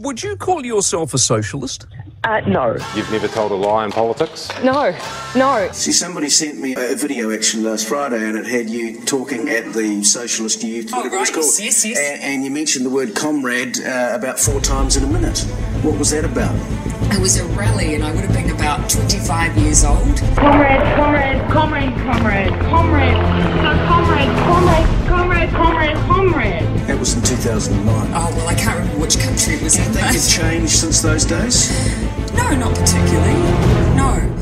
Would you call yourself a socialist? Uh, no. You've never told a lie in politics? No. No. See, somebody sent me a video actually last Friday, and it had you talking at the Socialist Youth, whatever it was right, called, yes, yes, yes. And, and you mentioned the word comrade uh, about four times in a minute. What was that about? It was a rally, and I would have been about 25 years old. Comrade, comrade, comrade, comrade, comrade, no, comrade, comrade, comrade, comrade, comrade. That was in 2009. Oh, well, I can't remember which country it was in. Think it's changed since those days? No, not particularly. No.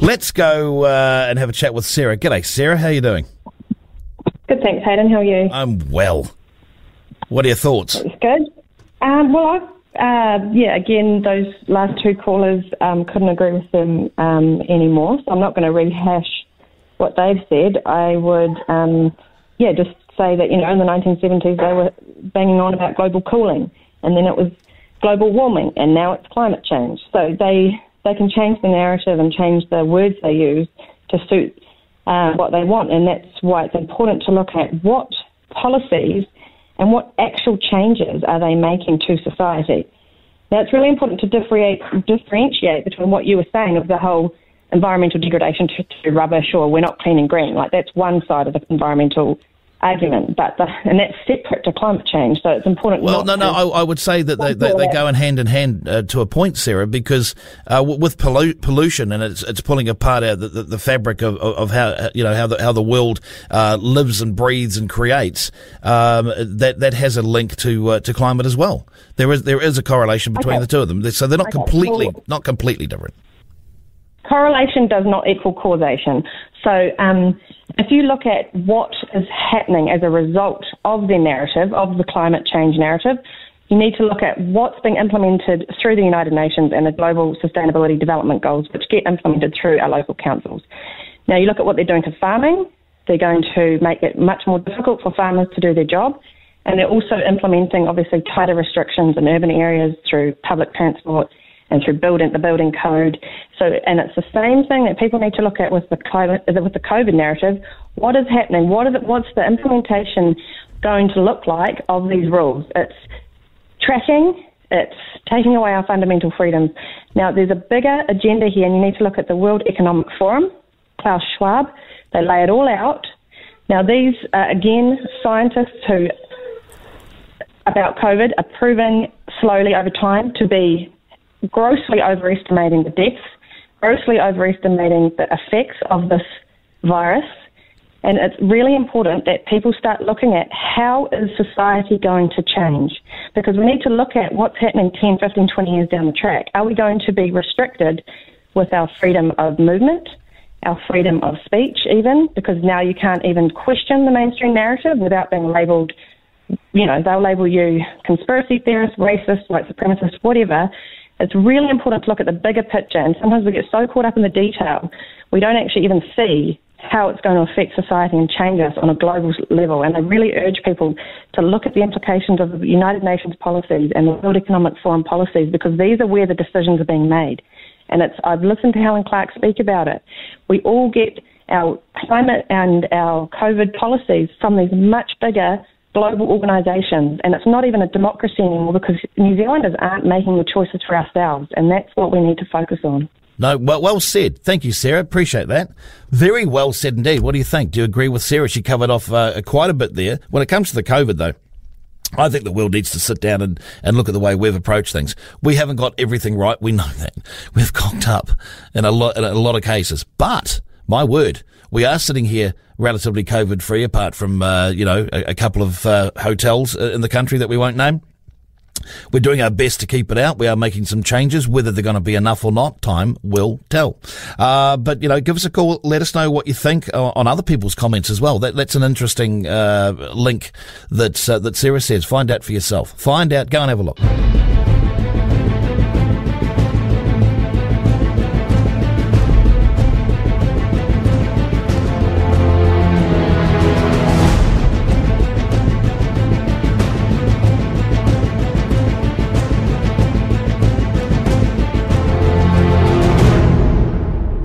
Let's go uh, and have a chat with Sarah. G'day, Sarah. How are you doing? Good, thanks, Hayden. How are you? I'm well. What are your thoughts? It's good. Um, well, I've, uh, yeah, again, those last two callers um, couldn't agree with them um, anymore, so I'm not going to rehash what they've said. I would, um, yeah, just say that, you know, in the 1970s they were banging on about global cooling, and then it was global warming, and now it's climate change. So they, they can change the narrative and change the words they use to suit uh, what they want, and that's why it's important to look at what policies and what actual changes are they making to society. Now, it's really important to differentiate, between what you were saying of the whole environmental degradation to, to rubbish or we're not clean and green. Like, that's one side of the environmental argument, but the, and that's separate to climate change. So it's important. Well, not no, no, I, I would say that they, they, they go in hand in hand uh, to a point, Sarah, because uh, w- with pollu- pollution and it's it's pulling apart the, the, fabric of, of, of how uh, you know how the how the world uh, lives and breathes and creates. Um, that that has a link to uh, to climate as well. There is there is a correlation between Okay. the two of them, so they're not Okay, completely well- not completely different. Correlation does not equal causation. So, um, if you look at what is happening as a result of the narrative, of the climate change narrative, you need to look at what's being implemented through the United Nations and the Global Sustainability Development Goals, which get implemented through our local councils. Now, you look at what they're doing to farming, they're going to make it much more difficult for farmers to do their job. And they're also implementing, obviously, tighter restrictions in urban areas through public transport and through building the building code. So, and it's the same thing that people need to look at with the COVID, uh, with the COVID narrative. What is happening? What is it, what's the implementation going to look like of these rules? It's tracking. It's taking away our fundamental freedoms. Now, there's a bigger agenda here, and you need to look at the World Economic Forum, Klaus Schwab. They lay it all out. Now, these are, again, scientists who, about COVID, are proving slowly over time to be grossly overestimating the deaths, grossly overestimating the effects of this virus. And it's really important that people start looking at how is society going to change? Because we need to look at what's happening 10, 15, 20 years down the track. Are we going to be restricted with our freedom of movement, our freedom of speech, even? Because now you can't even question the mainstream narrative without being labelled, you know, they'll label you conspiracy theorist, racist, white supremacist, whatever. It's really important to look at the bigger picture, and sometimes we get so caught up in the detail, we don't actually even see how it's going to affect society and change us on a global level. And I really urge people to look at the implications of the United Nations policies and the World Economic Forum policies because these are where the decisions are being made. And it's I've listened to Helen Clark speak about it. We all get our climate and our COVID policies from these much bigger global organisations, and it's not even a democracy anymore because New Zealanders aren't making the choices for ourselves, and that's what we need to focus on. No, well, well said. Thank you, Sarah. Appreciate that. Very well said indeed. What do you think? Do you agree with Sarah? She covered off uh, quite a bit there. When it comes to the COVID, though, I think the world needs to sit down and, and look at the way we've approached things. We haven't got everything right. We know that. We've cocked up in a lot, in a lot of cases. But, my word, we are sitting here relatively COVID free apart from, uh, you know, a, a couple of uh, hotels in the country that we won't name. We're doing our best to keep it out. We are making some changes. Whether they're going to be enough or not, time will tell. Uh, but, you know, give us a call. Let us know what you think uh, on other people's comments as well. That, that's an interesting uh, link that, uh, that Sarah says. Find out for yourself. Find out. Go and have a look.